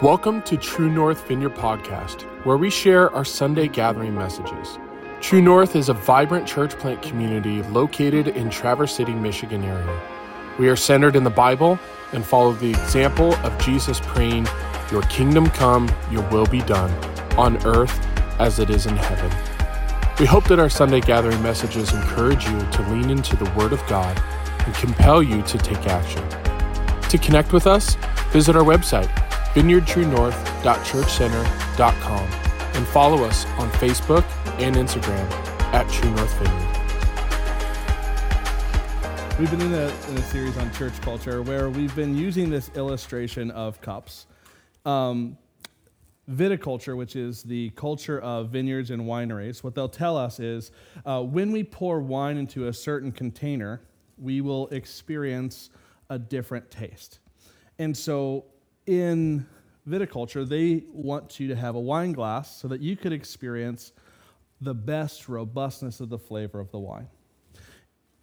Welcome to True North Vineyard Podcast, where we share our Sunday gathering messages. True North is a vibrant church plant community located in Traverse City, Michigan area. We are centered in the Bible and follow the example of Jesus praying, Your kingdom come, your will be done, on earth as it is in heaven. We hope that our Sunday gathering messages encourage you to lean into the Word of God and compel you to take action. To connect with us, visit our website vineyardtruenorth.churchcenter.com and follow us on Facebook and Instagram at True North Vineyard. We've been in a, in a series on church culture where we've been using this illustration of cups. Um, viticulture, which is the culture of vineyards and wineries, what they'll tell us is uh, when we pour wine into a certain container, we will experience a different taste. And so in viticulture, they want you to have a wine glass so that you could experience the best robustness of the flavor of the wine.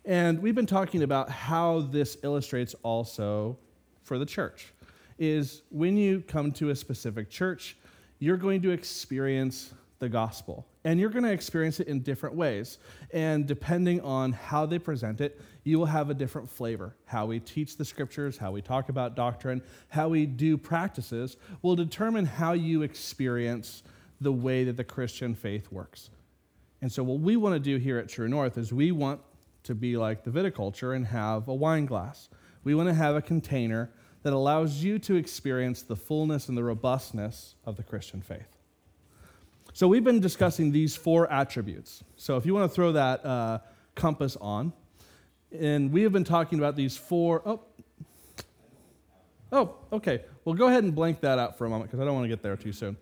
And we've been talking about how this illustrates also for the church is when you come to a specific church, you're going to experience the gospel. And you're going to experience it in different ways. And depending on how they present it, you will have a different flavor. How we teach the scriptures, how we talk about doctrine, how we do practices will determine how you experience the way that the Christian faith works. And so, what we want to do here at True North is we want to be like the viticulture and have a wine glass. We want to have a container that allows you to experience the fullness and the robustness of the Christian faith. So we've been discussing these four attributes. So if you want to throw that uh, compass on, and we have been talking about these four. Oh, oh, okay. Well, go ahead and blank that out for a moment because I don't want to get there too soon.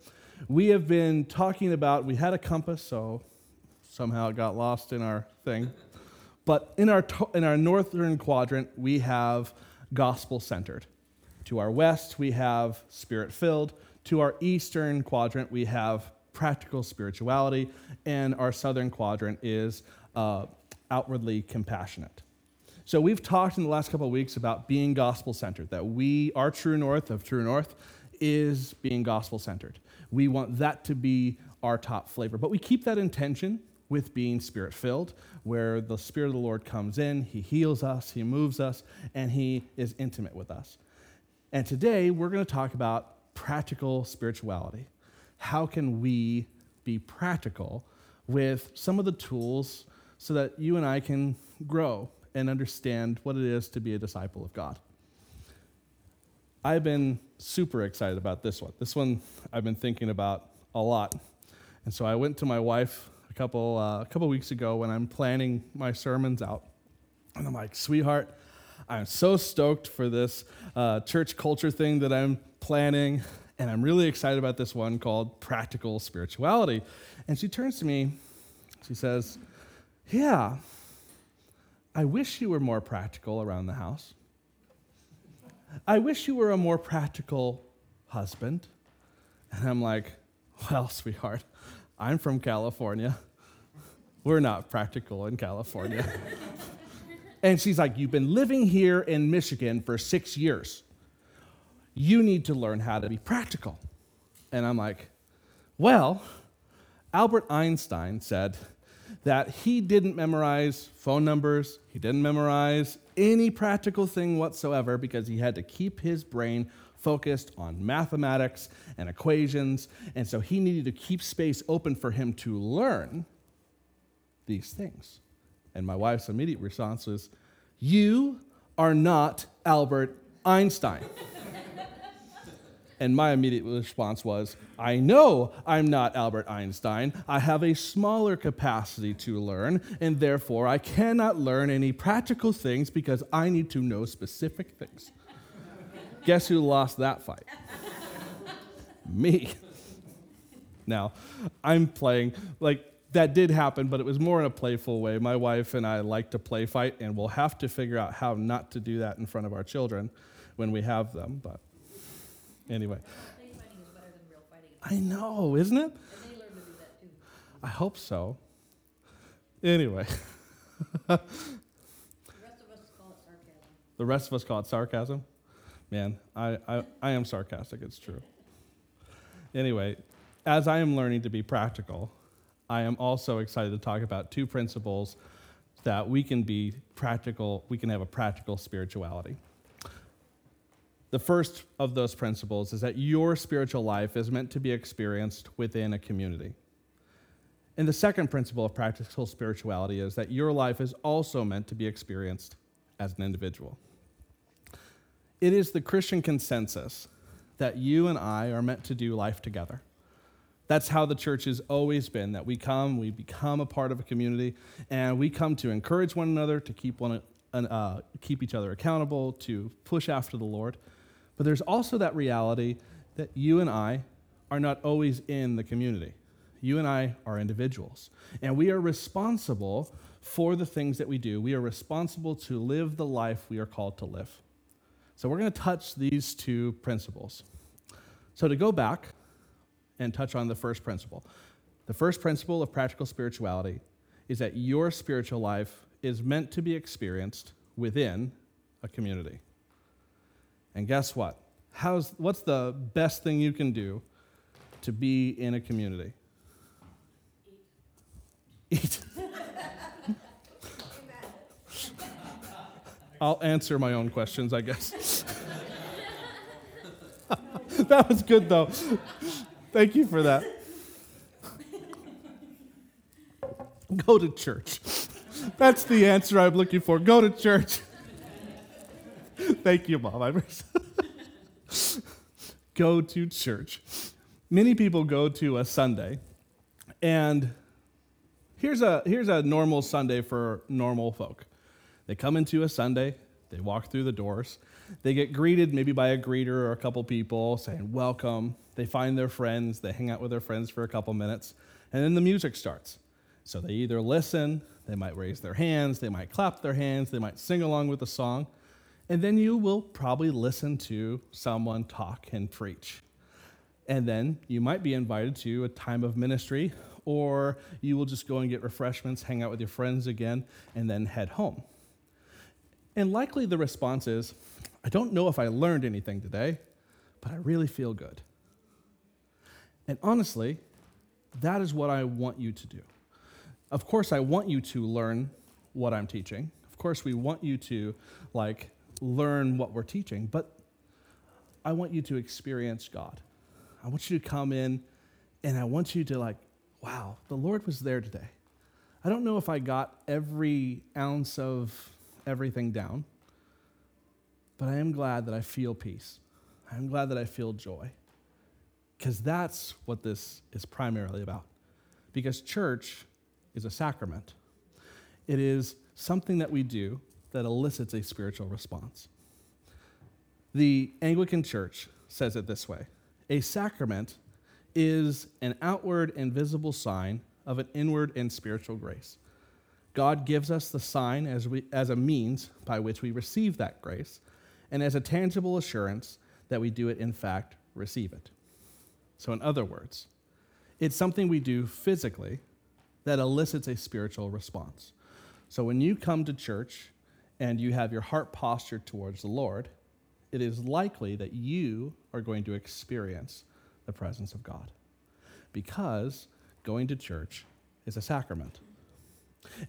We have been talking about. We had a compass, so somehow it got lost in our thing. But in our in our northern quadrant, we have gospel centered. To our west, we have spirit filled. To our eastern quadrant, we have practical spirituality, and our southern quadrant is uh, outwardly compassionate. So we've talked in the last couple of weeks about being gospel centered, that we, our true north of true north, is being gospel centered. We want that to be our top flavor, but we keep that intention with being spirit filled, where the Spirit of the Lord comes in, He heals us, He moves us, and He is intimate with us. And today we're going to talk about practical spirituality how can we be practical with some of the tools so that you and I can grow and understand what it is to be a disciple of God. I've been super excited about this one. This one I've been thinking about a lot. And so I went to my wife a couple, uh, a couple weeks ago when I'm planning my sermons out. And I'm like, sweetheart, I'm so stoked for this uh, church culture thing that I'm planning. And I'm really excited about this one called Practical Spirituality. And she turns to me, she says, Yeah, I wish you were more practical around the house. I wish you were a more practical husband. And I'm like, Well, sweetheart, I'm from California. We're not practical in California. and she's like, You've been living here in Michigan for six years you need to learn how to be practical. And I'm like, well, Albert Einstein said that he didn't memorize phone numbers, he didn't memorize any practical thing whatsoever because he had to keep his brain focused on mathematics and equations. And so he needed to keep space open for him to learn these things. And my wife's immediate response was, You are not Albert Einstein. And my immediate response was, I know I'm not Albert Einstein. I have a smaller capacity to learn, and therefore I cannot learn any practical things because I need to know specific things. Guess who lost that fight? Me. Now, I'm playing, like, that did happen, but it was more in a playful way. My wife and I like to play fight, and we'll have to figure out how not to do that in front of our children when we have them, but. Anyway. I know, isn't it? I hope so. Anyway. the rest of us call it sarcasm. The rest of us call it sarcasm? Man, I, I, I am sarcastic, it's true. Anyway, as I am learning to be practical, I am also excited to talk about two principles that we can be practical, we can have a practical spirituality. The first of those principles is that your spiritual life is meant to be experienced within a community. And the second principle of practical spirituality is that your life is also meant to be experienced as an individual. It is the Christian consensus that you and I are meant to do life together. That's how the church has always been that we come, we become a part of a community, and we come to encourage one another, to keep, one, uh, keep each other accountable, to push after the Lord. But there's also that reality that you and I are not always in the community. You and I are individuals, and we are responsible for the things that we do. We are responsible to live the life we are called to live. So we're going to touch these two principles. So to go back and touch on the first principle, the first principle of practical spirituality is that your spiritual life is meant to be experienced within a community. And guess what? How's, what's the best thing you can do to be in a community? Eat. I'll answer my own questions, I guess. that was good, though. Thank you for that. Go to church. That's the answer I'm looking for. Go to church. Thank you, Mom. go to church. Many people go to a Sunday, and Here's a, here's a normal Sunday for normal folk. They come into a Sunday, they walk through the doors, they get greeted maybe by a greeter or a couple people saying, Welcome. They find their friends, they hang out with their friends for a couple minutes, and then the music starts. So they either listen, they might raise their hands, they might clap their hands, they might sing along with the song, and then you will probably listen to someone talk and preach. And then you might be invited to a time of ministry or you will just go and get refreshments, hang out with your friends again, and then head home. And likely the response is, I don't know if I learned anything today, but I really feel good. And honestly, that is what I want you to do. Of course, I want you to learn what I'm teaching. Of course, we want you to like learn what we're teaching, but I want you to experience God. I want you to come in and I want you to like wow, the Lord was there today. I don't know if I got every ounce of everything down, but I am glad that I feel peace. I am glad that I feel joy. Because that's what this is primarily about. Because church is a sacrament, it is something that we do that elicits a spiritual response. The Anglican Church says it this way a sacrament is an outward and visible sign of an inward and spiritual grace. God gives us the sign as, we, as a means by which we receive that grace and as a tangible assurance that we do it, in fact, receive it. So, in other words, it's something we do physically that elicits a spiritual response. So, when you come to church and you have your heart postured towards the Lord, it is likely that you are going to experience the presence of God. Because going to church is a sacrament.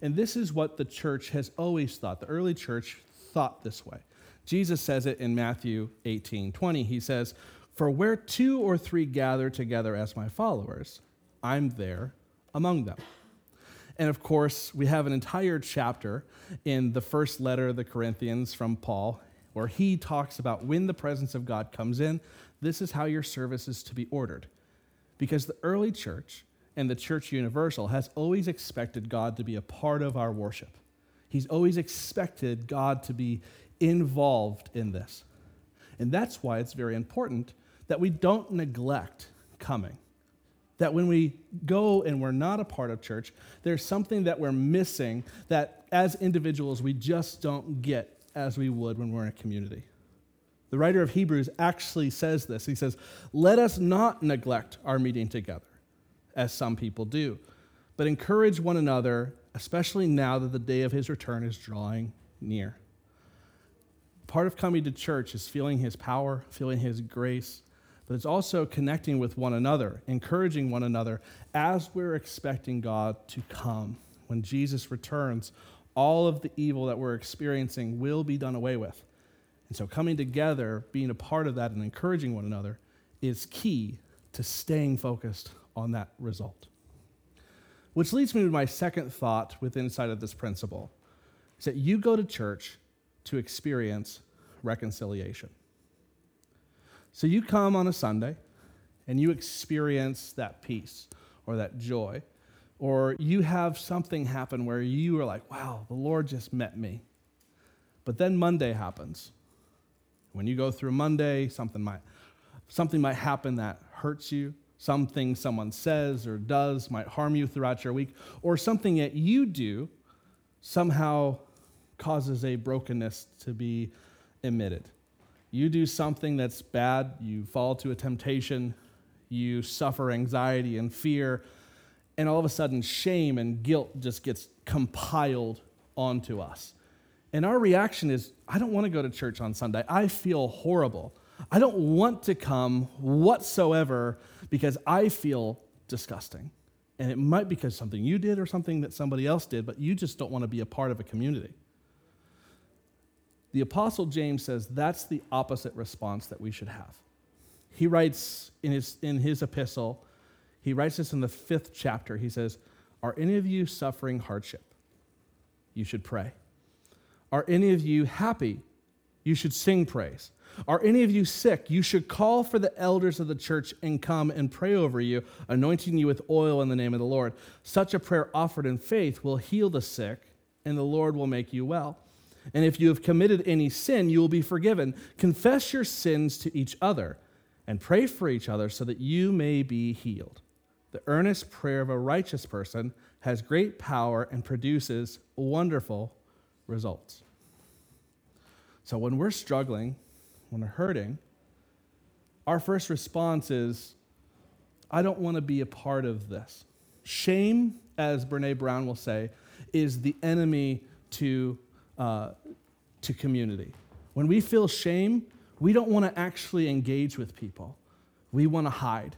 And this is what the church has always thought. The early church thought this way. Jesus says it in Matthew 18 20. He says, For where two or three gather together as my followers, I'm there among them. And of course, we have an entire chapter in the first letter of the Corinthians from Paul where he talks about when the presence of God comes in, this is how your service is to be ordered. Because the early church and the church universal has always expected God to be a part of our worship. He's always expected God to be involved in this. And that's why it's very important that we don't neglect coming. That when we go and we're not a part of church, there's something that we're missing that as individuals we just don't get as we would when we're in a community. The writer of Hebrews actually says this. He says, Let us not neglect our meeting together, as some people do, but encourage one another, especially now that the day of his return is drawing near. Part of coming to church is feeling his power, feeling his grace, but it's also connecting with one another, encouraging one another as we're expecting God to come. When Jesus returns, all of the evil that we're experiencing will be done away with. And so, coming together, being a part of that, and encouraging one another is key to staying focused on that result. Which leads me to my second thought with inside of this principle is that you go to church to experience reconciliation. So you come on a Sunday and you experience that peace or that joy, or you have something happen where you are like, wow, the Lord just met me. But then Monday happens. When you go through Monday, something might, something might happen that hurts you. Something someone says or does might harm you throughout your week, or something that you do somehow causes a brokenness to be emitted. You do something that's bad, you fall to a temptation, you suffer anxiety and fear, and all of a sudden, shame and guilt just gets compiled onto us. And our reaction is, I don't want to go to church on Sunday. I feel horrible. I don't want to come whatsoever because I feel disgusting. And it might be because something you did or something that somebody else did, but you just don't want to be a part of a community. The Apostle James says that's the opposite response that we should have. He writes in his, in his epistle, he writes this in the fifth chapter. He says, Are any of you suffering hardship? You should pray. Are any of you happy? You should sing praise. Are any of you sick? You should call for the elders of the church and come and pray over you, anointing you with oil in the name of the Lord. Such a prayer offered in faith will heal the sick, and the Lord will make you well. And if you have committed any sin, you will be forgiven. Confess your sins to each other and pray for each other so that you may be healed. The earnest prayer of a righteous person has great power and produces wonderful results. So when we're struggling, when we're hurting, our first response is, I don't want to be a part of this. Shame, as Brene Brown will say, is the enemy to, uh, to community. When we feel shame, we don't want to actually engage with people. We want to hide.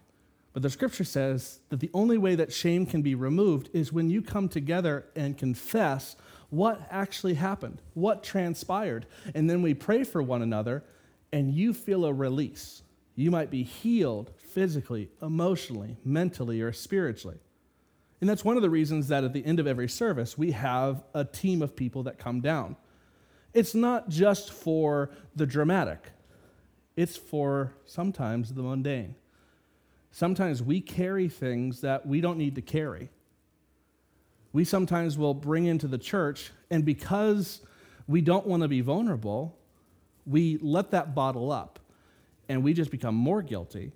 But the scripture says that the only way that shame can be removed is when you come together and confess what actually happened, what transpired. And then we pray for one another and you feel a release. You might be healed physically, emotionally, mentally, or spiritually. And that's one of the reasons that at the end of every service, we have a team of people that come down. It's not just for the dramatic, it's for sometimes the mundane. Sometimes we carry things that we don't need to carry. We sometimes will bring into the church, and because we don't want to be vulnerable, we let that bottle up and we just become more guilty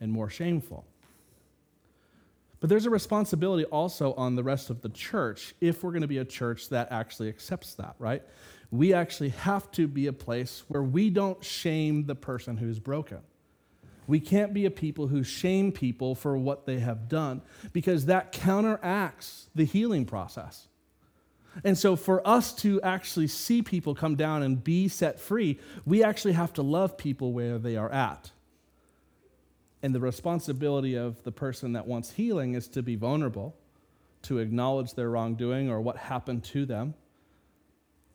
and more shameful. But there's a responsibility also on the rest of the church if we're going to be a church that actually accepts that, right? We actually have to be a place where we don't shame the person who's broken. We can't be a people who shame people for what they have done because that counteracts the healing process. And so, for us to actually see people come down and be set free, we actually have to love people where they are at. And the responsibility of the person that wants healing is to be vulnerable, to acknowledge their wrongdoing or what happened to them,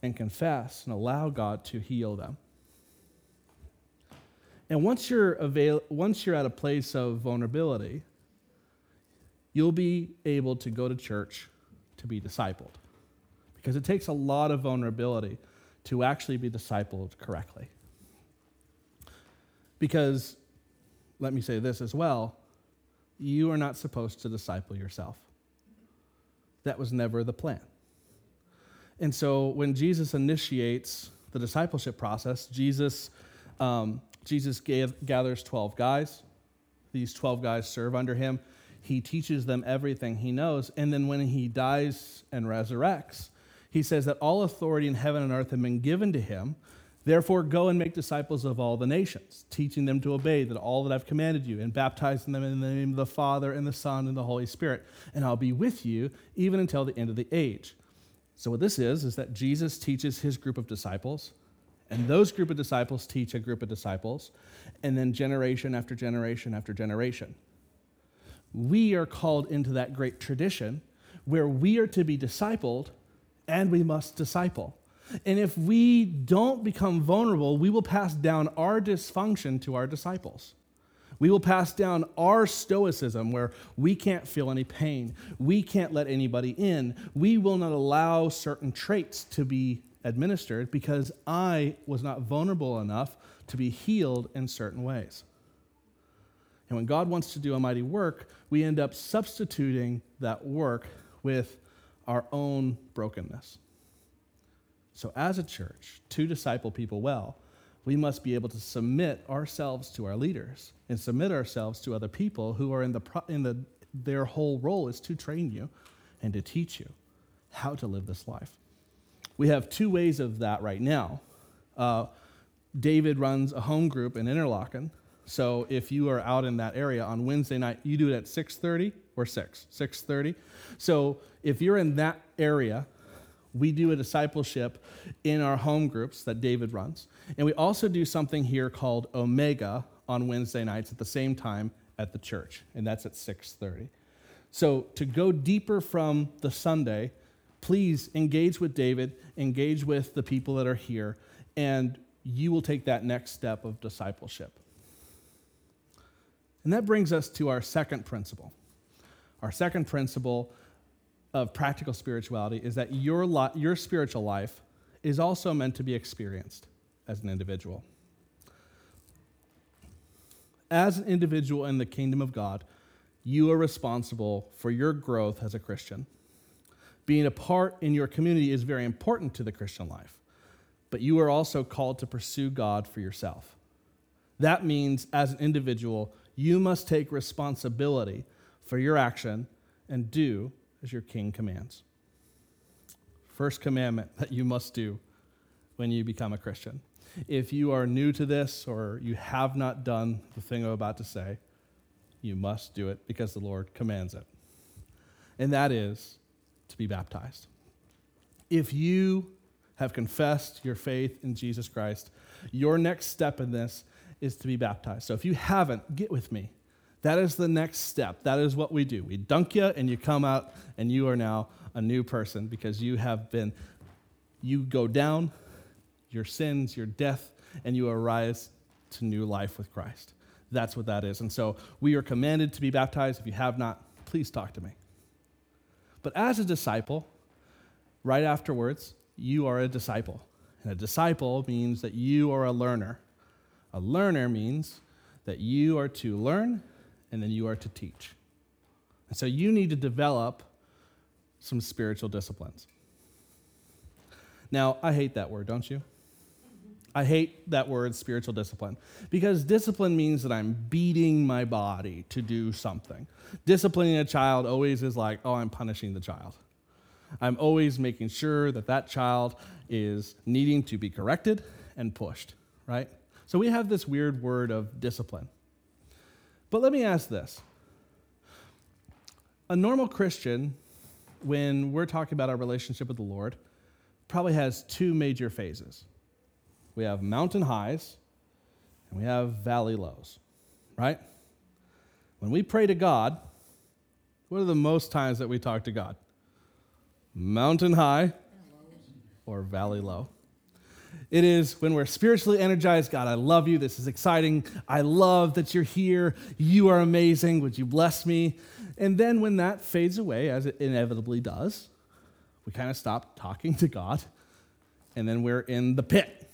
and confess and allow God to heal them. And once you're, avail- once you're at a place of vulnerability, you'll be able to go to church to be discipled because it takes a lot of vulnerability to actually be discipled correctly. Because, let me say this as well you are not supposed to disciple yourself. That was never the plan. And so when Jesus initiates the discipleship process, Jesus, um, Jesus gathers 12 guys. These 12 guys serve under him. He teaches them everything he knows. And then when he dies and resurrects, he says that all authority in heaven and earth have been given to him. Therefore, go and make disciples of all the nations, teaching them to obey that all that I've commanded you, and baptizing them in the name of the Father and the Son and the Holy Spirit. And I'll be with you even until the end of the age. So what this is is that Jesus teaches his group of disciples, And those group of disciples teach a group of disciples, and then generation after generation after generation. We are called into that great tradition where we are to be discipled and we must disciple. And if we don't become vulnerable, we will pass down our dysfunction to our disciples. We will pass down our stoicism where we can't feel any pain. We can't let anybody in. We will not allow certain traits to be administered because I was not vulnerable enough to be healed in certain ways. And when God wants to do a mighty work, we end up substituting that work with our own brokenness. So, as a church, to disciple people well, we must be able to submit ourselves to our leaders and submit ourselves to other people who are in the, in the their whole role is to train you and to teach you how to live this life. We have two ways of that right now. Uh, David runs a home group in Interlochen. So if you are out in that area on Wednesday night, you do it at 6:30 or 6, 6:30. So if you're in that area, we do a discipleship in our home groups that David runs. And we also do something here called Omega on Wednesday nights at the same time at the church, and that's at 6:30. So to go deeper from the Sunday, please engage with David, engage with the people that are here, and you will take that next step of discipleship. And that brings us to our second principle. Our second principle of practical spirituality is that your, li- your spiritual life is also meant to be experienced as an individual. As an individual in the kingdom of God, you are responsible for your growth as a Christian. Being a part in your community is very important to the Christian life, but you are also called to pursue God for yourself. That means, as an individual, you must take responsibility for your action and do as your king commands. First commandment that you must do when you become a Christian. If you are new to this or you have not done the thing I'm about to say, you must do it because the Lord commands it. And that is to be baptized. If you have confessed your faith in Jesus Christ, your next step in this is to be baptized. So if you haven't, get with me. That is the next step. That is what we do. We dunk you, and you come out, and you are now a new person because you have been, you go down your sins, your death, and you arise to new life with Christ. That's what that is. And so we are commanded to be baptized. If you have not, please talk to me. But as a disciple, right afterwards, you are a disciple. And a disciple means that you are a learner. A learner means that you are to learn and then you are to teach. And so you need to develop some spiritual disciplines. Now, I hate that word, don't you? I hate that word, spiritual discipline, because discipline means that I'm beating my body to do something. Disciplining a child always is like, oh, I'm punishing the child. I'm always making sure that that child is needing to be corrected and pushed, right? So we have this weird word of discipline. But let me ask this a normal Christian, when we're talking about our relationship with the Lord, probably has two major phases we have mountain highs and we have valley lows, right? When we pray to God, what are the most times that we talk to God? Mountain high or valley low? It is when we're spiritually energized. God, I love you. This is exciting. I love that you're here. You are amazing. Would you bless me? And then when that fades away, as it inevitably does, we kind of stop talking to God. And then we're in the pit.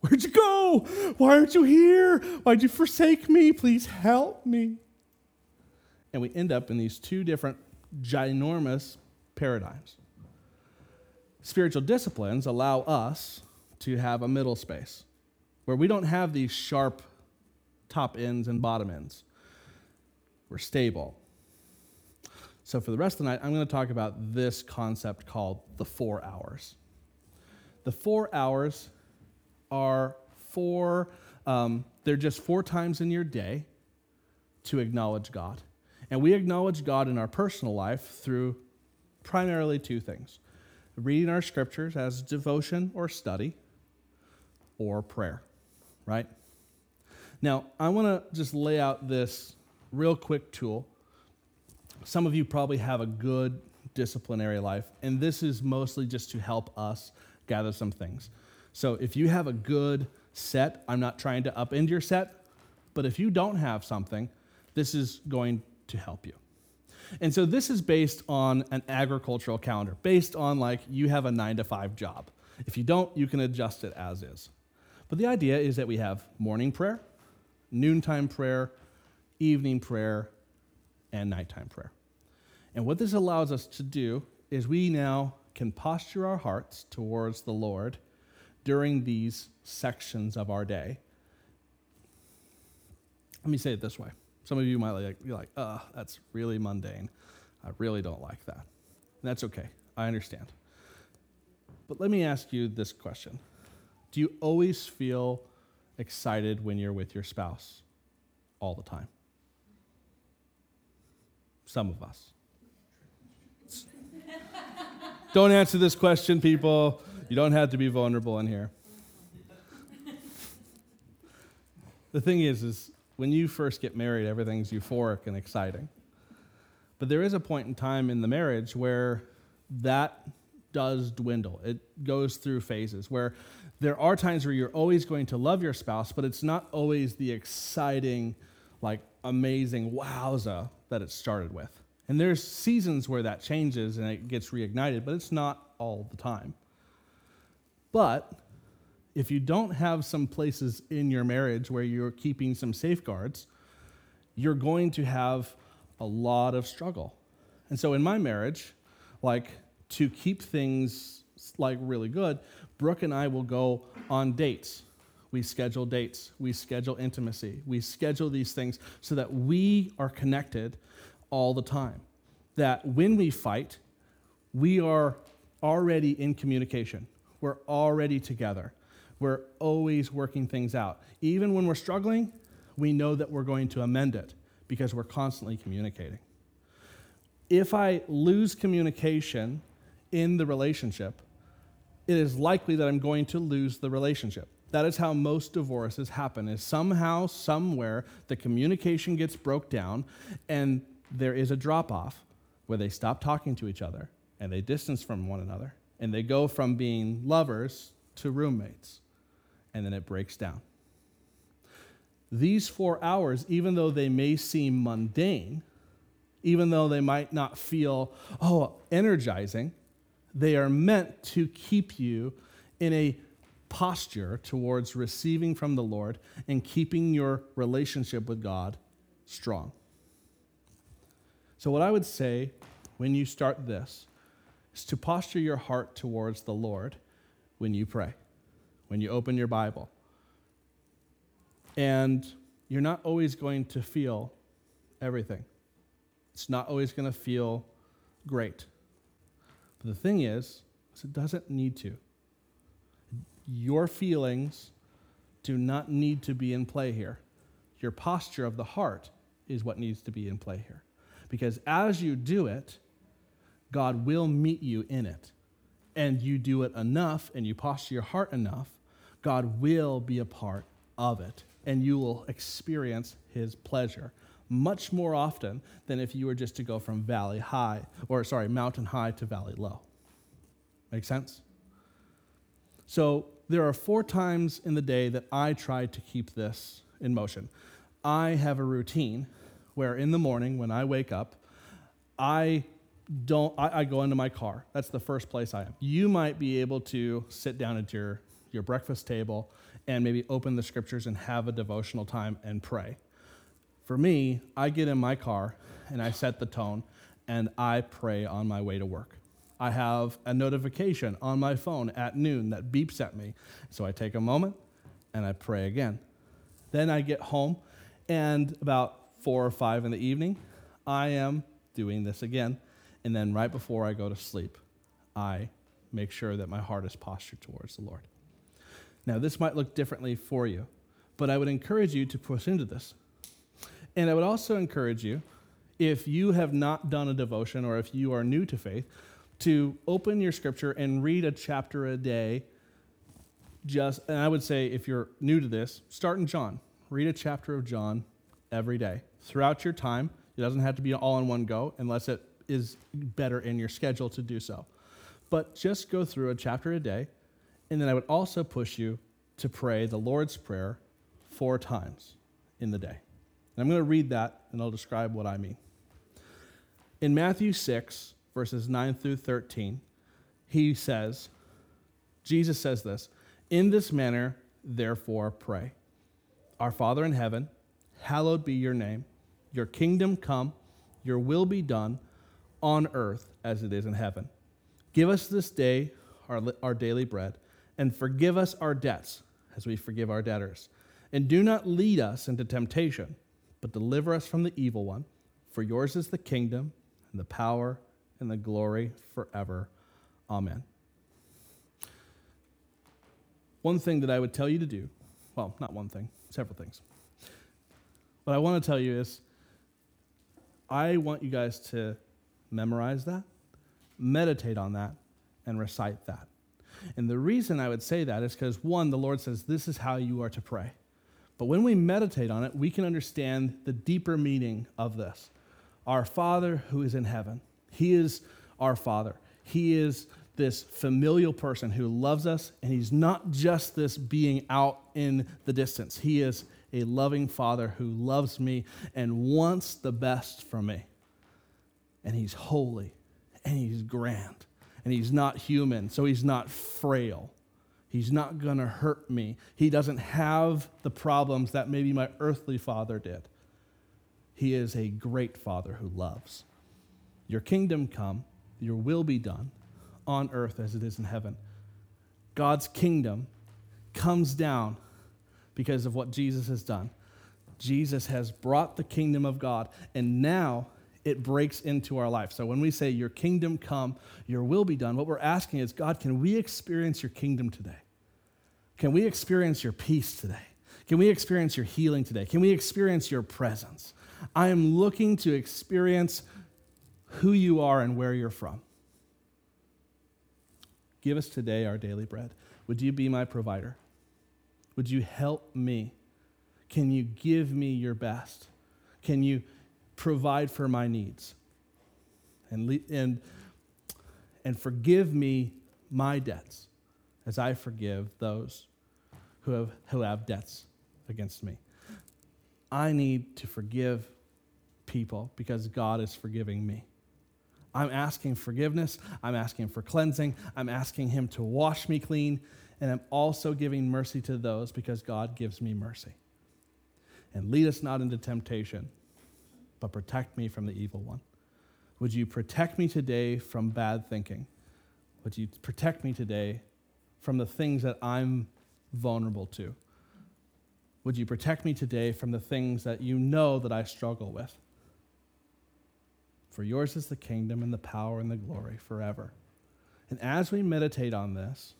Where'd you go? Why aren't you here? Why'd you forsake me? Please help me. And we end up in these two different ginormous paradigms. Spiritual disciplines allow us to have a middle space where we don't have these sharp top ends and bottom ends. We're stable. So, for the rest of the night, I'm going to talk about this concept called the four hours. The four hours are four, um, they're just four times in your day to acknowledge God. And we acknowledge God in our personal life through primarily two things reading our scriptures as devotion or study, or prayer, right? Now, I want to just lay out this real quick tool. Some of you probably have a good disciplinary life, and this is mostly just to help us gather some things. So if you have a good set, I'm not trying to upend your set, but if you don't have something, this is going to help you. And so this is based on an agricultural calendar, based on like you have a nine to five job. If you don't, you can adjust it as is. But the idea is that we have morning prayer, noontime prayer, evening prayer, and nighttime prayer. And what this allows us to do is we now can posture our hearts towards the Lord during these sections of our day. Let me say it this way. Some of you might like, be like, uh, that's really mundane. I really don't like that. And that's okay. I understand. But let me ask you this question Do you always feel excited when you're with your spouse? All the time? Some of us. don't answer this question, people. You don't have to be vulnerable in here. the thing is, is when you first get married, everything's euphoric and exciting. But there is a point in time in the marriage where that does dwindle. It goes through phases where there are times where you're always going to love your spouse, but it's not always the exciting, like amazing wowza that it started with. And there's seasons where that changes and it gets reignited, but it's not all the time. But if you don't have some places in your marriage where you're keeping some safeguards, you're going to have a lot of struggle. And so in my marriage, like to keep things like really good, Brooke and I will go on dates. We schedule dates, we schedule intimacy, we schedule these things so that we are connected all the time. That when we fight, we are already in communication. We're already together. We're always working things out. Even when we're struggling, we know that we're going to amend it because we're constantly communicating. If I lose communication in the relationship, it is likely that I'm going to lose the relationship. That is how most divorces happen is somehow somewhere the communication gets broke down and there is a drop off where they stop talking to each other and they distance from one another and they go from being lovers to roommates and then it breaks down. These 4 hours even though they may seem mundane even though they might not feel oh energizing they are meant to keep you in a posture towards receiving from the Lord and keeping your relationship with God strong. So, what I would say when you start this is to posture your heart towards the Lord when you pray, when you open your Bible. And you're not always going to feel everything, it's not always going to feel great. But the thing is, is it doesn't need to. Your feelings do not need to be in play here. Your posture of the heart is what needs to be in play here. Because as you do it, God will meet you in it. And you do it enough and you posture your heart enough, God will be a part of it. And you will experience his pleasure much more often than if you were just to go from valley high, or sorry, mountain high to valley low. Make sense? So there are four times in the day that I try to keep this in motion. I have a routine where in the morning when I wake up, I don't I, I, go into my car. That's the first place I am. You might be able to sit down at your, your breakfast table and maybe open the scriptures and have a devotional time and pray. For me, I get in my car and I set the tone and I pray on my way to work. I have a notification on my phone at noon that beeps at me. So I take a moment and I pray again. Then I get home, and about four or five in the evening, I am doing this again. And then right before I go to sleep, I make sure that my heart is postured towards the Lord. Now, this might look differently for you, but I would encourage you to push into this. And I would also encourage you, if you have not done a devotion or if you are new to faith, to open your scripture and read a chapter a day just, and I would say if you're new to this, start in John. Read a chapter of John every day. Throughout your time, it doesn't have to be all in one go unless it is better in your schedule to do so. But just go through a chapter a day, and then I would also push you to pray the Lord's Prayer four times in the day. And I'm going to read that, and I'll describe what I mean. In Matthew 6, verses 9 through 13, he says, Jesus says this, In this manner, therefore, pray. Our Father in heaven, hallowed be your name. Your kingdom come, your will be done on earth as it is in heaven. Give us this day our, our daily bread, and forgive us our debts as we forgive our debtors. And do not lead us into temptation, but deliver us from the evil one. For yours is the kingdom, and the power, and the glory forever. Amen. One thing that I would tell you to do, well, not one thing, several things. What I want to tell you is I want you guys to memorize that, meditate on that, and recite that. And the reason I would say that is because, one, the Lord says this is how you are to pray. But when we meditate on it, we can understand the deeper meaning of this. Our Father who is in heaven, He is our Father. He is this familial person who loves us, and He's not just this being out in the distance. He is a loving Father who loves me and wants the best for me. And He's holy, and He's grand, and He's not human, so He's not frail. He's not going to hurt me. He doesn't have the problems that maybe my earthly father did. He is a great father who loves. Your kingdom come, your will be done on earth as it is in heaven. God's kingdom comes down because of what Jesus has done. Jesus has brought the kingdom of God, and now it breaks into our life. So when we say, Your kingdom come, your will be done, what we're asking is, God, can we experience your kingdom today? Can we experience your peace today? Can we experience your healing today? Can we experience your presence? I am looking to experience who you are and where you're from. Give us today our daily bread. Would you be my provider? Would you help me? Can you give me your best? Can you provide for my needs? And, and, and forgive me my debts as I forgive those who have, who have debts against me. I need to forgive people because God is forgiving me. I'm asking forgiveness. I'm asking for cleansing. I'm asking Him to wash me clean. And I'm also giving mercy to those because God gives me mercy. And lead us not into temptation, but protect me from the evil one. Would you protect me today from bad thinking? Would you protect me today from the things that I'm vulnerable to? Would you protect me today from the things that you know that I struggle with? For yours is the kingdom and the power and the glory forever. And as we meditate on this,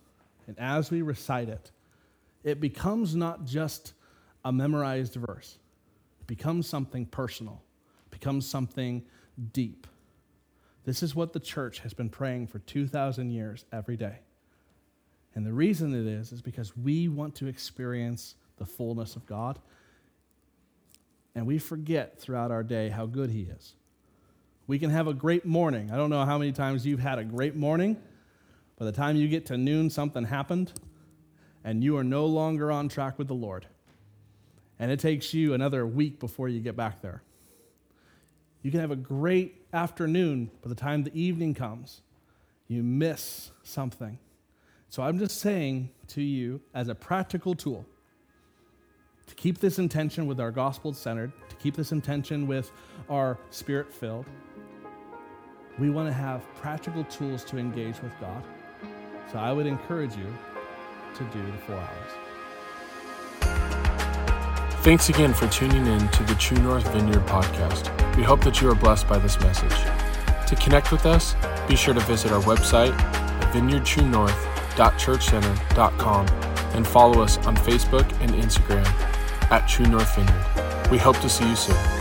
and as we recite it, it becomes not just a memorized verse, it becomes something personal, it becomes something deep. This is what the church has been praying for 2,000 years every day. And the reason it is, is because we want to experience the fullness of God. And we forget throughout our day how good He is. We can have a great morning. I don't know how many times you've had a great morning by the time you get to noon, something happened, and you are no longer on track with the Lord. And it takes you another week before you get back there. You can have a great afternoon, by the time the evening comes, you miss something. So I'm just saying to you, as a practical tool, to keep this intention with our gospel centered, to keep this intention with our spirit filled, we want to have practical tools to engage with God. So I would encourage you to do the four hours. Thanks again for tuning in to the True North Vineyard podcast. We hope that you are blessed by this message. To connect with us, be sure to visit our website at vineyardtruenorth.churchcenter.com and follow us on Facebook and Instagram at True North Vineyard. We hope to see you soon.